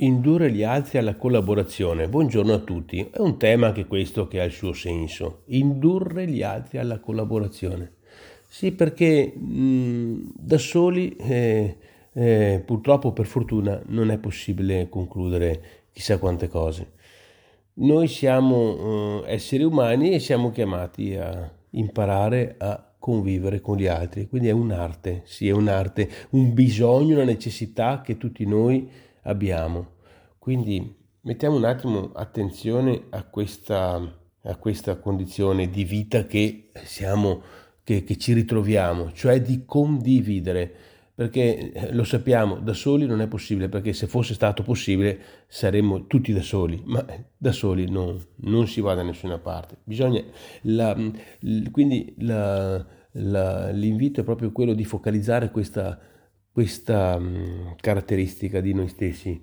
Indurre gli altri alla collaborazione. Buongiorno a tutti. È un tema anche questo che ha il suo senso. Indurre gli altri alla collaborazione. Sì, perché mh, da soli, eh, eh, purtroppo per fortuna, non è possibile concludere chissà quante cose. Noi siamo eh, esseri umani e siamo chiamati a imparare a convivere con gli altri. Quindi è un'arte, sì, è un'arte, un bisogno, una necessità che tutti noi abbiamo. Quindi mettiamo un attimo attenzione a questa, a questa condizione di vita che, siamo, che, che ci ritroviamo, cioè di condividere perché eh, lo sappiamo, da soli non è possibile, perché se fosse stato possibile saremmo tutti da soli, ma da soli non, non si va da nessuna parte. Bisogna, la, quindi la, la, l'invito è proprio quello di focalizzare questa, questa um, caratteristica di noi stessi.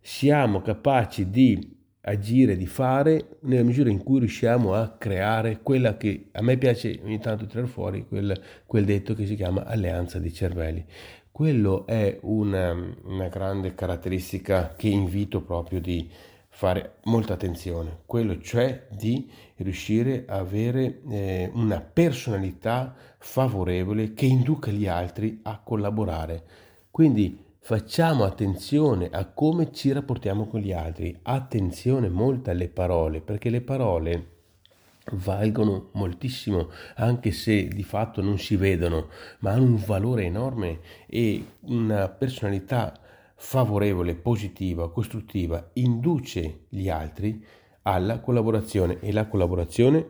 Siamo capaci di agire, di fare nella misura in cui riusciamo a creare quella che a me piace ogni tanto tirare fuori, quel, quel detto che si chiama alleanza dei cervelli. Quello è una, una grande caratteristica che invito proprio di fare molta attenzione, quello cioè di riuscire a avere eh, una personalità favorevole che induca gli altri a collaborare. Quindi facciamo attenzione a come ci rapportiamo con gli altri, attenzione molta alle parole, perché le parole valgono moltissimo anche se di fatto non si vedono ma hanno un valore enorme e una personalità favorevole, positiva, costruttiva, induce gli altri alla collaborazione e la collaborazione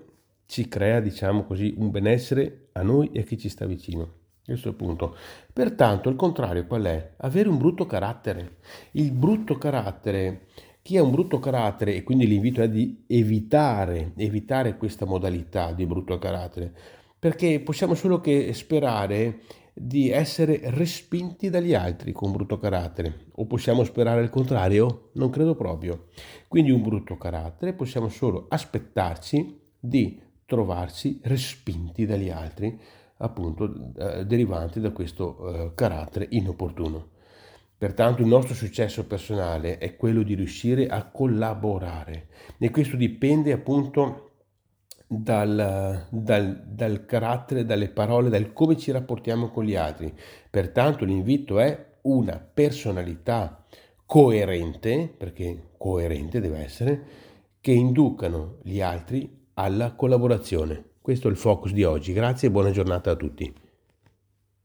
ci crea, diciamo così, un benessere a noi e a chi ci sta vicino. Questo è il punto. Pertanto, il contrario qual è? Avere un brutto carattere. Il brutto carattere, chi ha un brutto carattere, e quindi l'invito è di evitare, evitare questa modalità di brutto carattere, perché possiamo solo che sperare di essere respinti dagli altri con brutto carattere. O possiamo sperare il contrario? Non credo proprio. Quindi un brutto carattere possiamo solo aspettarci di trovarsi respinti dagli altri, appunto eh, derivanti da questo eh, carattere inopportuno. Pertanto il nostro successo personale è quello di riuscire a collaborare e questo dipende appunto dal, dal, dal, carattere, dalle parole, dal come ci rapportiamo con gli altri. Pertanto l'invito è una personalità coerente, perché coerente deve essere, che inducano gli altri alla collaborazione. Questo è il focus di oggi. Grazie e buona giornata a tutti.